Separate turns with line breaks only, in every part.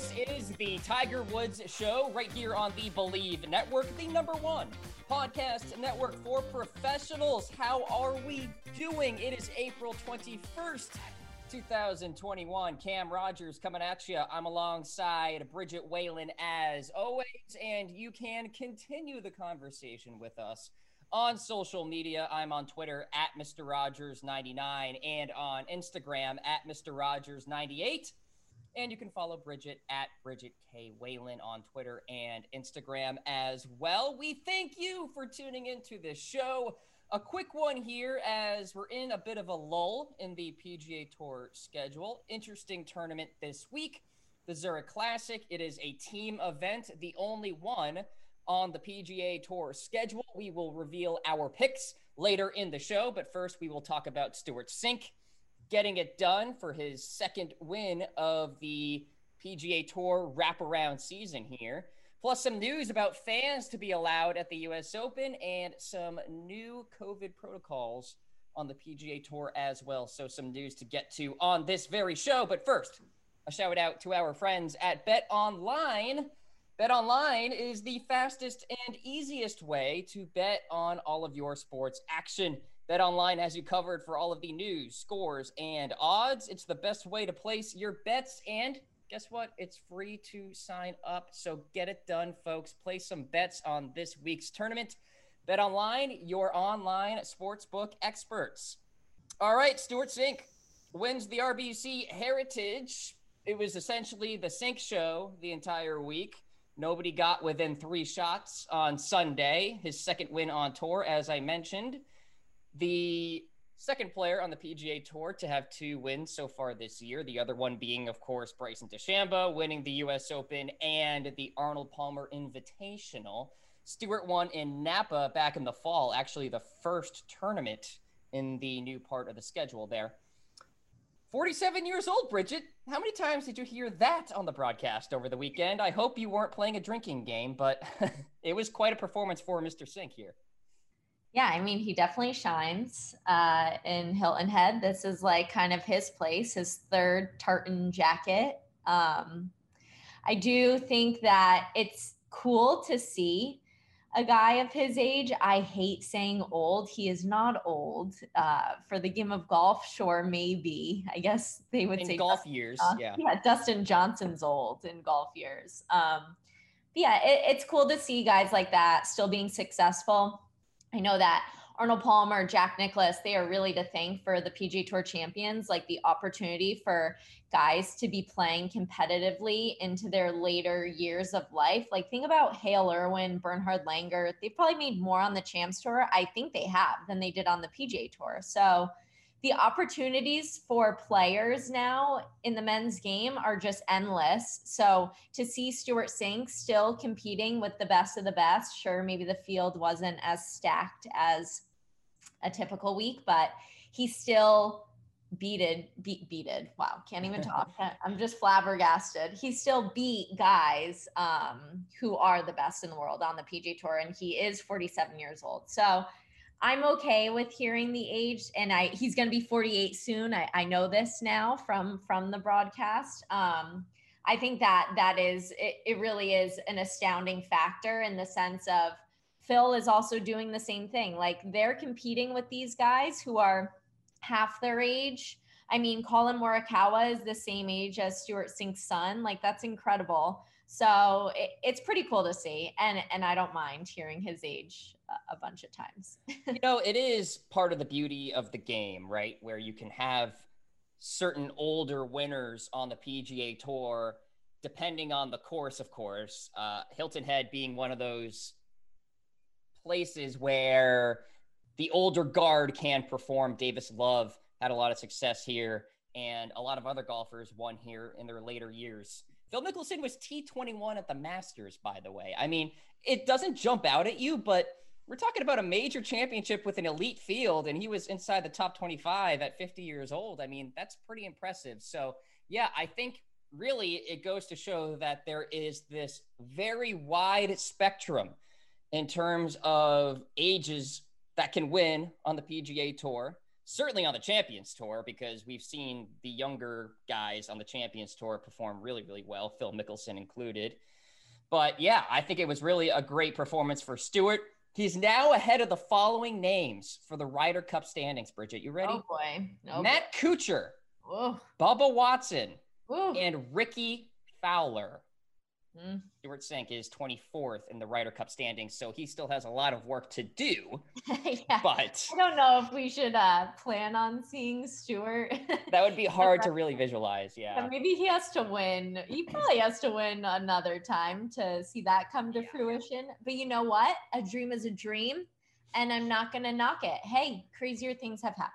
This is the Tiger Woods Show right here on the Bleav Network, the number one podcast network for professionals. How are we doing? It is April 21st, 2021. Cam Rogers coming at you. I'm alongside Bridget Whalen as always, and you can continue the conversation with us on social media. I'm on Twitter at Mr. Rogers99 and on Instagram at Mr. Rogers98. And you can follow Bridget at Bridget K. Whalen on Twitter and Instagram as well. We thank you for tuning into this show. A quick one here as we're in a bit of a lull in the PGA Tour schedule. Interesting tournament this week, the Zurich Classic. It is a team event, the only one on the PGA Tour schedule. We will reveal our picks later in the show, but first we will talk about Stewart Cink getting it done for his second win of the PGA Tour wraparound season here. Plus, some news about fans to be allowed at the US Open and some new COVID protocols on the PGA Tour as well. So, some news to get to on this very show. But first, a shout out to our friends at Bet Online. Bet Online is the fastest and easiest way to bet on all of your sports action. Bet Online has you covered for all of the news, scores, and odds. It's the best way to place your bets. And guess what? It's free to sign up. So get it done, folks. Place some bets on this week's tournament. Bet Online, your online sportsbook experts. All right, Stewart Cink wins the RBC Heritage. It was essentially the Cink show the entire week. Nobody got within three shots on Sunday, his second win on tour, as I mentioned the second player on the PGA Tour to have two wins so far this year. The other one being, of course, Bryson DeChambeau winning the U.S. Open and the Arnold Palmer Invitational. Stewart won in Napa back in the fall, actually the first tournament in the new part of the schedule there. 47 years old, Bridget. How many times did you hear that on the broadcast over the weekend? I hope you weren't playing a drinking game, but it was quite a performance for Mr. Cink here.
Yeah, I mean, he definitely shines uh, in Hilton Head. This is like kind of his place, his third tartan jacket. Um, I do think that it's cool to see a guy of his age. I hate saying old. He is not old. Uh, for the game of golf, sure, maybe. I guess they would
in
say
golf years. yeah.
Yeah, Dustin Johnson's old in golf years. Um, yeah, it, it's cool to see guys like that still being successful. I know that Arnold Palmer, Jack Nicklaus, they are really to thank for the PGA Tour champions, like the opportunity for guys to be playing competitively into their later years of life. Like think about Hale Irwin, Bernhard Langer. They've probably made more on the Champs Tour, I think they have, than they did on the PGA Tour. So the opportunities for players now in the men's game are just endless. So to see Stewart Cink still competing with the best of the best, sure, maybe the field wasn't as stacked as a typical week, but he still beated beat beated. Wow can't even talk. I'm just flabbergasted. He still beat guys um who are the best in the world on the pga tour and he is 47 years old. So I'm okay with hearing the age, and I he's going to be 48 soon. I, I know this now from from the broadcast. Um, I think that that is it, it. Really is an astounding factor in the sense of Phil is also doing the same thing. Like they're competing with these guys who are half their age. I mean, Collin Morikawa is the same age as Stewart Cink's son. Like that's incredible. So it, it's pretty cool to see, and and I don't mind hearing his age a, a bunch of times.
you know, it is part of the beauty of the game, right? Where you can have certain older winners on the PGA Tour, depending on the course, of course. Uh, Hilton Head being one of those places where the older guard can perform. Davis Love had a lot of success here, and a lot of other golfers won here in their later years. Phil Mickelson was T21 at the Masters, by the way. I mean, it doesn't jump out at you, but we're talking about a major championship with an elite field, and he was inside the top 25 at 50 years old. I mean, that's pretty impressive. So, yeah, I think really it goes to show that there is this very wide spectrum in terms of ages that can win on the PGA Tour. Certainly on the Champions Tour, because we've seen the younger guys on the Champions Tour perform really, really well, Phil Mickelson included. But yeah, I think it was really a great performance for Stewart. He's now ahead of the following names for the Ryder Cup standings. Bridget, you ready?
Oh boy.
Oh Matt boy. Kuchar, Bubba Watson,
Ooh.
and Rickie Fowler. Mm. Stewart Cink is 24th in the Ryder Cup standings, so he still has a lot of work to do. yeah. But
I don't know if we should uh, plan on seeing Stewart.
that would be hard to really visualize. Yeah.
yeah. Maybe he has to win. He probably has to win another time to see that come to yeah. fruition. But you know what? A dream is a dream, and I'm not going to knock it. Hey, crazier things have happened.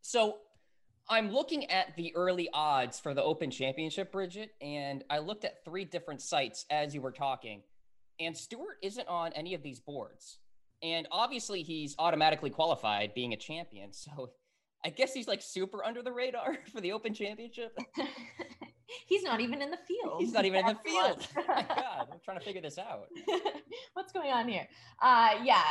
So I'm looking at the early odds for the Open Championship, Bridget, and I looked at three different sites as you were talking, and Stewart isn't on any of these boards. And obviously, he's automatically qualified being a champion. So I guess he's like super under the radar for the Open Championship.
he's not even in the field.
He's not even in the field. My God, I'm trying to figure this out.
What's going on here? Uh, yeah,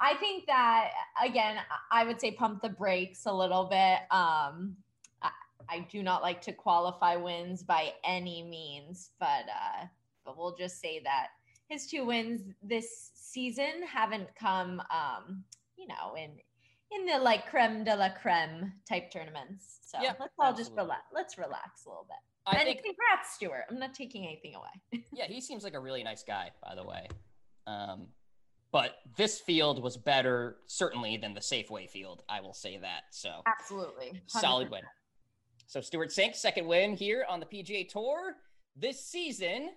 I think that again, I would say pump the brakes a little bit. Um, I, I do not like to qualify wins by any means, but uh, but we'll just say that his two wins this season haven't come, um, you know, in in the like creme de la creme type tournaments. So yeah, let's all absolutely. just relax. Let's relax a little bit. I and think, congrats, Stewart. I'm not taking anything away.
yeah, he seems like a really nice guy, by the way. Um, but this field was better, certainly, than the Safeway field. I will say that. So
absolutely
100%. solid win. So Stewart Cink, second win here on the PGA Tour this season.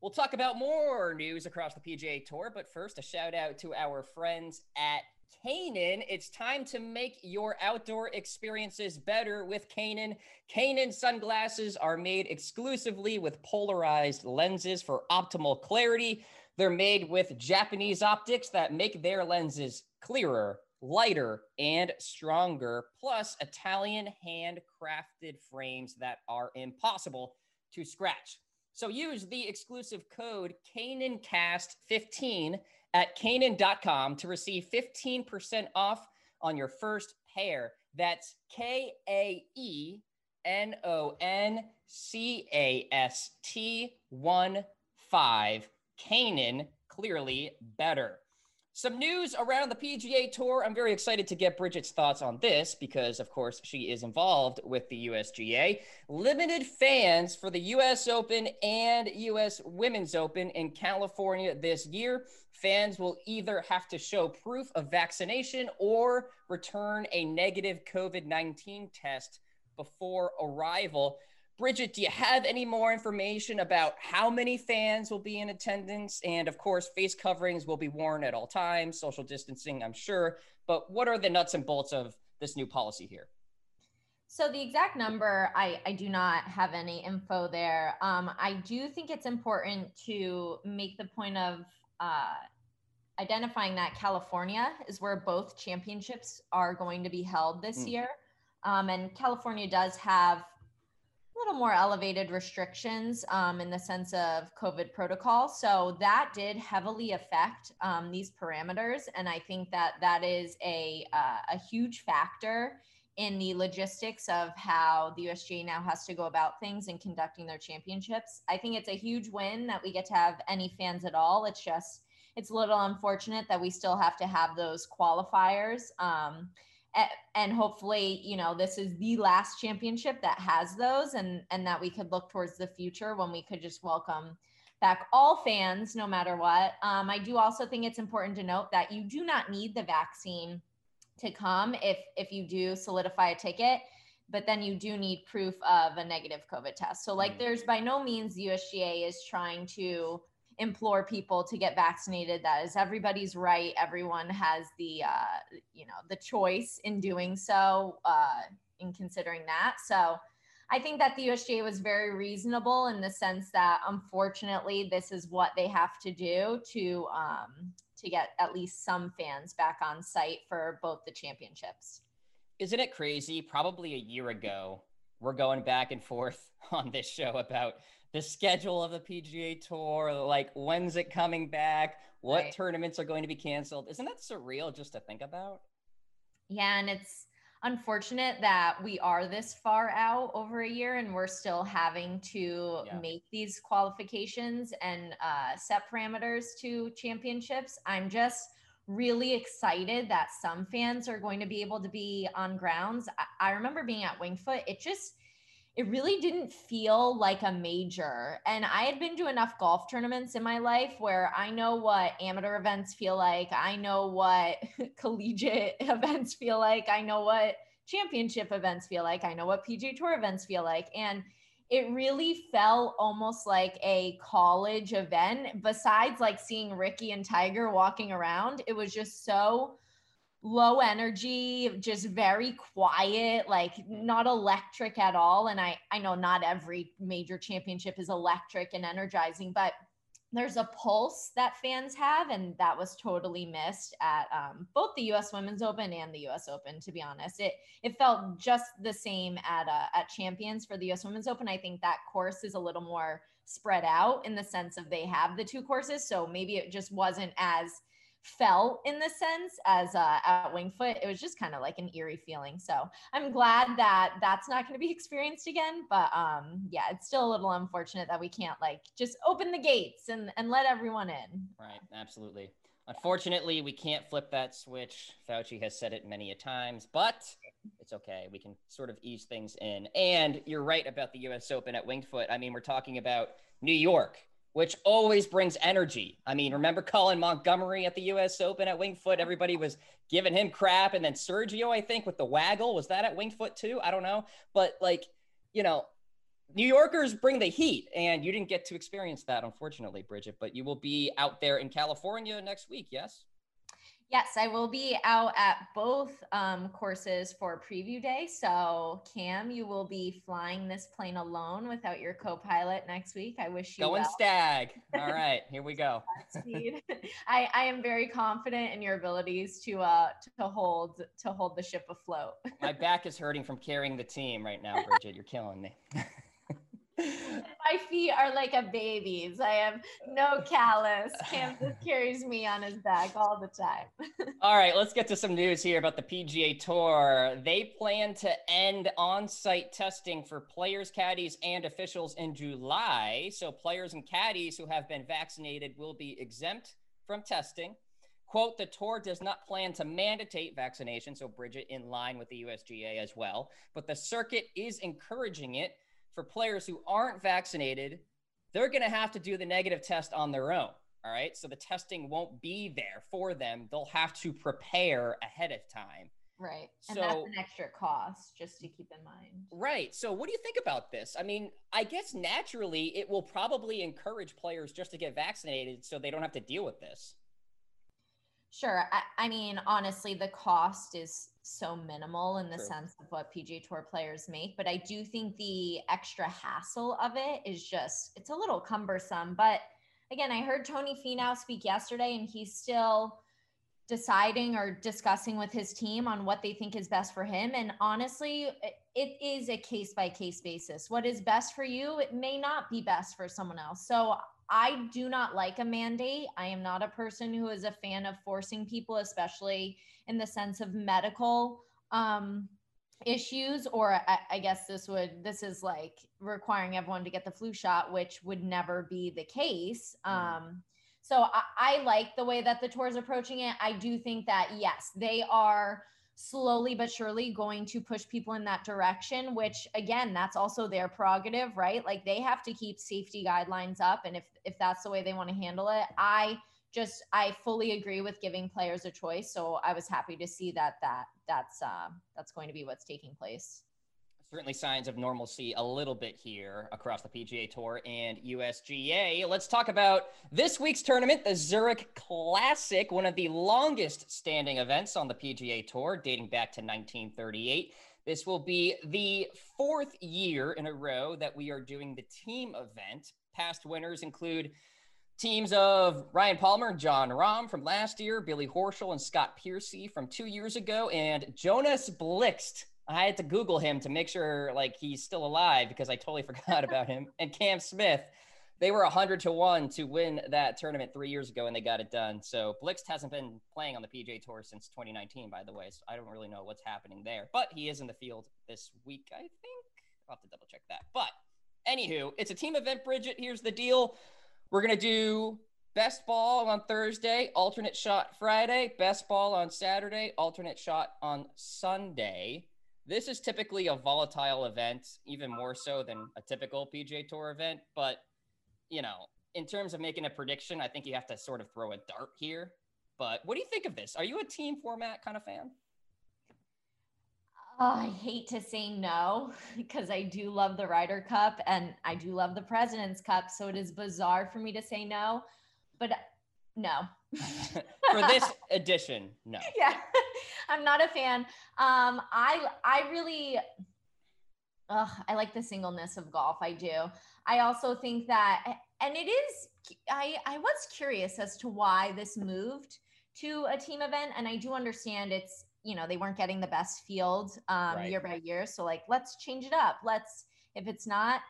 We'll talk about more news across the PGA Tour, but first, a shout out to our friends at Kaenon. It's time to make your outdoor experiences better with Kaenon. Kaenon sunglasses are made exclusively with polarized lenses for optimal clarity. They're made with Japanese optics that make their lenses clearer, lighter, and stronger, plus Italian handcrafted frames that are impossible to scratch. So use the exclusive code KaenonCast15 at Kaenon.com to receive 15% off on your first pair. That's K A E N O N C A S T 1 5. Kaenon, clearly better. Some news around the PGA Tour. I'm very excited to get Bridget's thoughts on this because, of course, she is involved with the USGA. Limited fans for the US Open and US Women's Open in California this year. Fans will either have to show proof of vaccination or return a negative COVID 19 test before arrival. Bridget, do you have any more information about how many fans will be in attendance? And of course, face coverings will be worn at all times, social distancing, I'm sure. But what are the nuts and bolts of this new policy here?
So the exact number, I, I do not have any info there. Um, I do think it's important to make the point of uh, identifying that California is where both championships are going to be held this mm. year. Um, and California does have little more elevated restrictions um, in the sense of COVID protocol. So that did heavily affect um, these parameters, and I think that that is a uh, a huge factor in the logistics of how the USGA now has to go about things and conducting their championships. I think it's a huge win that we get to have any fans at all. It's just it's a little unfortunate that we still have to have those qualifiers. Um, and hopefully you know this is the last championship that has those and and that we could look towards the future when we could just welcome back all fans no matter what um, i do also think it's important to note that you do not need the vaccine to come if if you do solidify a ticket but then you do need proof of a negative covid test so like mm. there's by no means the usga is trying to implore people to get vaccinated that is everybody's right everyone has the uh, you know the choice in doing so uh, in considering that so i think that the usga was very reasonable in the sense that unfortunately this is what they have to do to um, to get at least some fans back on site for both the championships.
Isn't it crazy? Probably a year ago, we're going back and forth on this show about the schedule of the PGA Tour, like when's it coming back, what right. tournaments are going to be canceled. Isn't that surreal just to think about?
Yeah, and it's unfortunate that we are this far out over a year and we're still having to yeah. make these qualifications and uh, set parameters to championships. I'm just really excited that some fans are going to be able to be on grounds. I, I remember being at Winged Foot, It just it really didn't feel like a major. And I had been to enough golf tournaments in my life where I know what amateur events feel like. I know what collegiate events feel like. I know what championship events feel like. I know what PGA Tour events feel like. And it really felt almost like a college event. Besides like seeing Rickie and Tiger walking around, it was just so low energy, just very quiet, like not electric at all. And I I know not every major championship is electric and energizing, but there's a pulse that fans have, and that was totally missed at um, both the U.S. Women's Open and the U.S. Open. To be honest, it it felt just the same at uh, at Champions for the U.S. Women's Open. I think that course is a little more spread out in the sense of they have the two courses, so maybe it just wasn't as felt in the sense as uh, at Winged Foot. It was just kind of like an eerie feeling. So I'm glad that that's not going to be experienced again. But um, yeah, it's still a little unfortunate that we can't like just open the gates and and let everyone in.
Right. Absolutely. Unfortunately, we can't flip that switch. Fauci has said it many a times, but it's okay. We can sort of ease things in. And you're right about the U.S. Open at Winged Foot. I mean, we're talking about New York which always brings energy. I mean, remember Colin Montgomerie at the US Open at Winged Foot? Everybody was giving him crap. And then Sergio, I think, with the waggle, was that at Winged Foot too? I don't know. But like, you know, New Yorkers bring the heat, and you didn't get to experience that, unfortunately, Bridget. But you will be out there in California next week, yes?
Yes, I will be out at both um, courses for preview day. So, Cam, you will be flying this plane alone without your co-pilot next week. I wish you
going
well.
stag. All right, here we go.
I, I am very confident in your abilities to uh to hold to hold the ship afloat.
My back is hurting from carrying the team right now, Bridget. You're killing me.
My feet are like a baby's. I have no uh. callus. Cam just carries me on his back all the time.
all right, let's get to some news here about the PGA Tour. They plan to end on site testing for players, caddies, and officials in July. So, players and caddies who have been vaccinated will be exempt from testing. Quote, the tour does not plan to mandate vaccination, so Bridget in line with the USGA as well, but the circuit is encouraging it for players who aren't vaccinated, they're going to have to do the negative test on their own. All right. So the testing won't be there for them. They'll have to prepare ahead of time.
Right. And so, that's an extra cost just to keep in mind.
Right. So what do you think about this? I mean, I guess naturally it will probably encourage players just to get vaccinated so they don't have to deal with this.
Sure. I, I mean, honestly, the cost is so minimal in the True. sense of what PGA Tour players make, but I do think the extra hassle of it is just it's a little cumbersome. But again, I heard Tony Finau speak yesterday, and he's still deciding or discussing with his team on what they think is best for him. And honestly, it is a case by case basis. What is best for you, it may not be best for someone else. So I do not like a mandate. I am not a person who is a fan of forcing people, especially in the sense of medical um, issues. Or I, I guess this would this is like requiring everyone to get the flu shot, which would never be the case. Mm-hmm. Um, so I, I like the way that the tour is approaching it. I do think that yes, they are slowly but surely going to push people in that direction which again that's also their prerogative right? Like they have to keep safety guidelines up and if if that's the way they want to handle it i just i fully agree with giving players a choice so i was happy to see that that that's uh that's going to be what's taking place
certainly signs of normalcy a little bit here across the PGA Tour and USGA. Let's talk about this week's tournament, the Zurich Classic, one of the longest standing events on the PGA Tour, dating back to 1938. This will be the fourth year in a row that we are doing the team event. Past winners include Teams of Ryan Palmer, Jon Rahm from last year, Billy Horschel and Scott Piercy from two years ago, and Jonas Blixt. I had to Google him to make sure like he's still alive because I totally forgot about him. And Cam Smith, they were 100 to 1 to win that tournament three years ago and they got it done. So Blixt hasn't been playing on the PJ Tour since 2019, by the way. So I don't really know what's happening there, but he is in the field this week, I think. I'll have to double check that. But anywho, it's a team event, Bridget. Here's the deal we're to do best ball on Thursday, alternate shot Friday, best ball on Saturday, alternate shot on Sunday. This is typically a volatile event, even more so than a typical PGA Tour event. But, you know, in terms of making a prediction, I think you have to sort of throw a dart here. But what do you think of this? Are you a team format kind of fan?
Oh, I hate to say no because I do love the Ryder Cup and I do love the President's Cup. So it is bizarre for me to say no, but no.
for this edition, no.
Yeah, I'm not a fan. Um, I I really, ugh, I like the singleness of golf. I do. I also think that, and it is. I I was curious as to why this moved to a team event, and I do understand it's you know they weren't getting the best field um, right. year by year so like let's change it up let's if it's not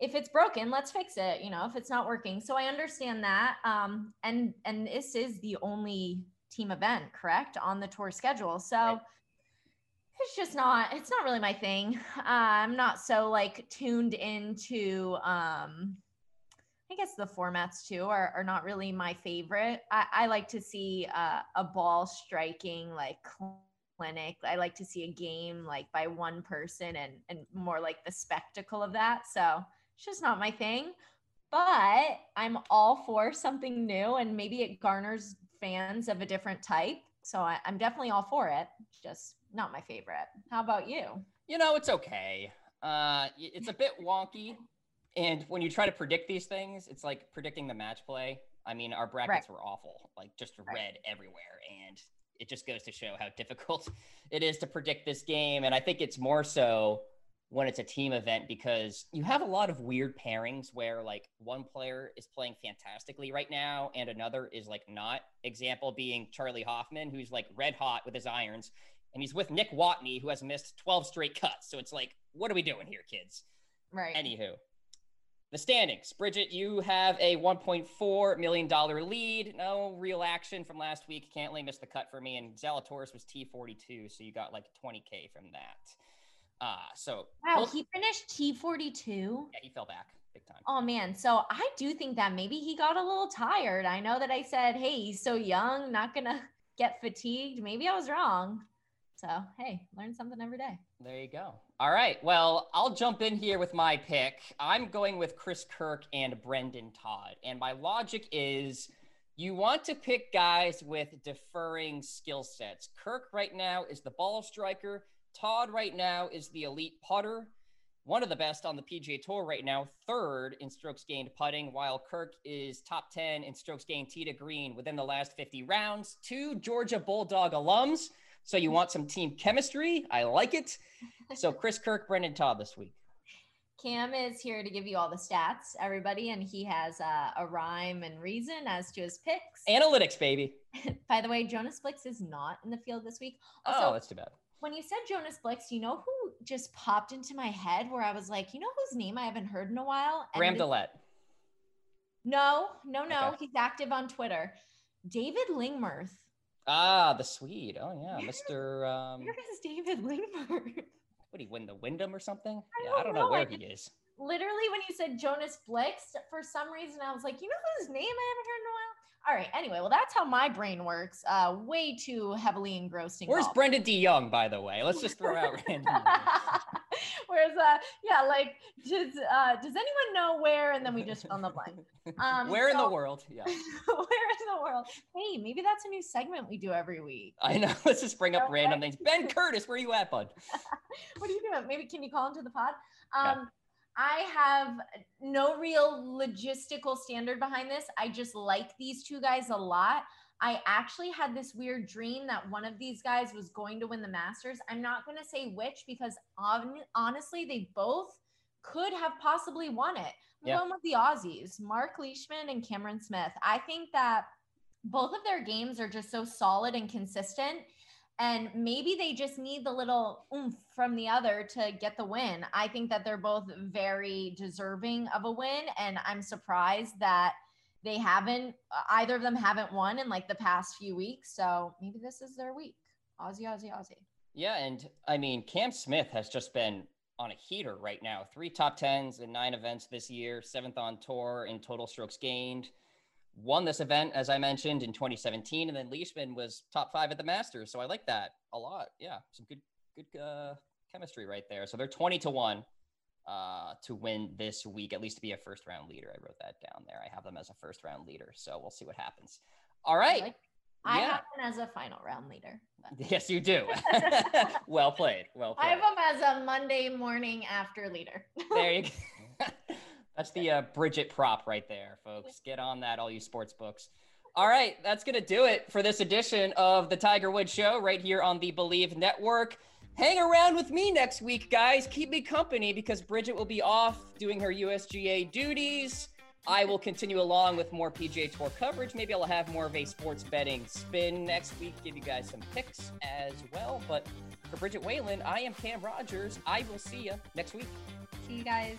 if it's broken let's fix it you know if it's not working so i understand that um, and and this is the only team event correct on the tour schedule so right. it's just not it's not really my thing uh, i'm not so like tuned into um I guess the formats too are, are not really my favorite. I, I like to see uh, a ball striking like clinic. I like to see a game like by one person and and more like the spectacle of that. So it's just not my thing. But I'm all for something new and maybe it garners fans of a different type. So I, I'm definitely all for it. Just not my favorite. How about you?
You know, it's okay. Uh, it's a bit wonky. And when you try to predict these things, it's like predicting the match play. I mean, our brackets right. were awful, like just right. red everywhere. And it just goes to show how difficult it is to predict this game. And I think it's more so when it's a team event because you have a lot of weird pairings where like one player is playing fantastically right now and another is like not. Example being Charley Hoffman, who's like red hot with his irons, and he's with Nick Watney, who has missed 12 straight cuts. So it's like, what are we doing here, kids?
Right.
Anywho, the standings. Bridget, you have a $1.4 million lead. No real action from last week. Cantlay missed the cut for me, and Zalatoris was T42, so you got like 20K from that. Uh, so
wow, he finished T42.
Yeah, he fell back big time.
Oh man, so I do think that maybe he got a little tired. I know that I said, "Hey, he's so young, not gonna get fatigued." Maybe I was wrong. So hey, learn something every day.
There you go. All right. Well, I'll jump in here with my pick. I'm going with Chris Kirk and Brendon Todd. And my logic is you want to pick guys with deferring skill sets. Kirk right now is the ball striker. Todd right now is the elite putter. One of the best on the PGA Tour right now, third in strokes gained putting, while Kirk is top 10 in strokes gained tee to green within the last 50 rounds. Two Georgia Bulldog alums. So you want some team chemistry? I like it. So Chris Kirk, Brendon Todd this week.
Cam is here to give you all the stats, everybody, and he has uh, a rhyme and reason as to his picks.
Analytics, baby.
By the way, Jonas Blixt is not in the field this week.
Also, oh, that's too bad.
When you said Jonas Blixt, you know who just popped into my head where I was like, you know whose name I haven't heard in a while?
Graham DeLaet.
No, no, no. Okay. He's active on Twitter. David Lingmerth.
Ah, the Swede. Oh yeah, Mr. Um,
Where is David Lingmerth?
Would he win the Wyndham or something? I yeah, I don't know, know where he is.
Literally, when you said Jonas Blixt, for some reason I was like, you know whose name I haven't heard in a while? All right. Anyway, well, that's how my brain works. Uh, way too heavily engrossed in.
Where's
golf.
Brendon de Jonge, by the way? Let's just throw out random.
Where's uh, yeah, like, does uh, does anyone know where? And then we just fill in the blank.
Um, where so, in the world? Yeah.
where in the world? Hey, maybe that's a new segment we do every week.
I know. Let's just bring up random things. Ben Curtis, where are you at, bud?
what are you doing? Maybe can you call into the pod? Um, yeah. I have no real logistical standard behind this. I just like these two guys a lot. I actually had this weird dream that one of these guys was going to win the Masters. I'm not going to say which because on, honestly, they both could have possibly won it. I'm yeah. going with the Aussies, Mark Leishman and Cameron Smith. I think that both of their games are just so solid and consistent. And maybe they just need the little oomph from the other to get the win. I think that they're both very deserving of a win. And I'm surprised that they haven't, uh, either of them haven't won in like the past few weeks. So maybe this is their week. Aussie, Aussie, Aussie.
Yeah. And I mean, Cam Smith has just been on a heater right now. Three top tens in nine events this year, seventh on tour in total strokes gained won this event, as I mentioned, in 2017, and then Leishman was top five at the Masters. So I like that a lot. Yeah, some good, good uh, chemistry right there. So they're 20 to one uh, to win this week, at least to be a first round leader. I wrote that down there. I have them as a first round leader. So we'll see what happens. All right. I, like,
I yeah. have them as a final round leader.
But. Yes, you do. well played. Well played.
I have them as a Monday morning after leader.
there you go. That's the uh, Bridget prop right there, folks. Get on that, all you sports books. All right, that's going to do it for this edition of the Tiger Woods Show right here on the Bleav Network. Hang around with me next week, guys. Keep me company because Bridget will be off doing her USGA duties. I will continue along with more PGA Tour coverage. Maybe I'll have more of a sports betting spin next week, give you guys some picks as well. But for Bridget Whalen, I am Cam Rogers. I will see you next week.
See you guys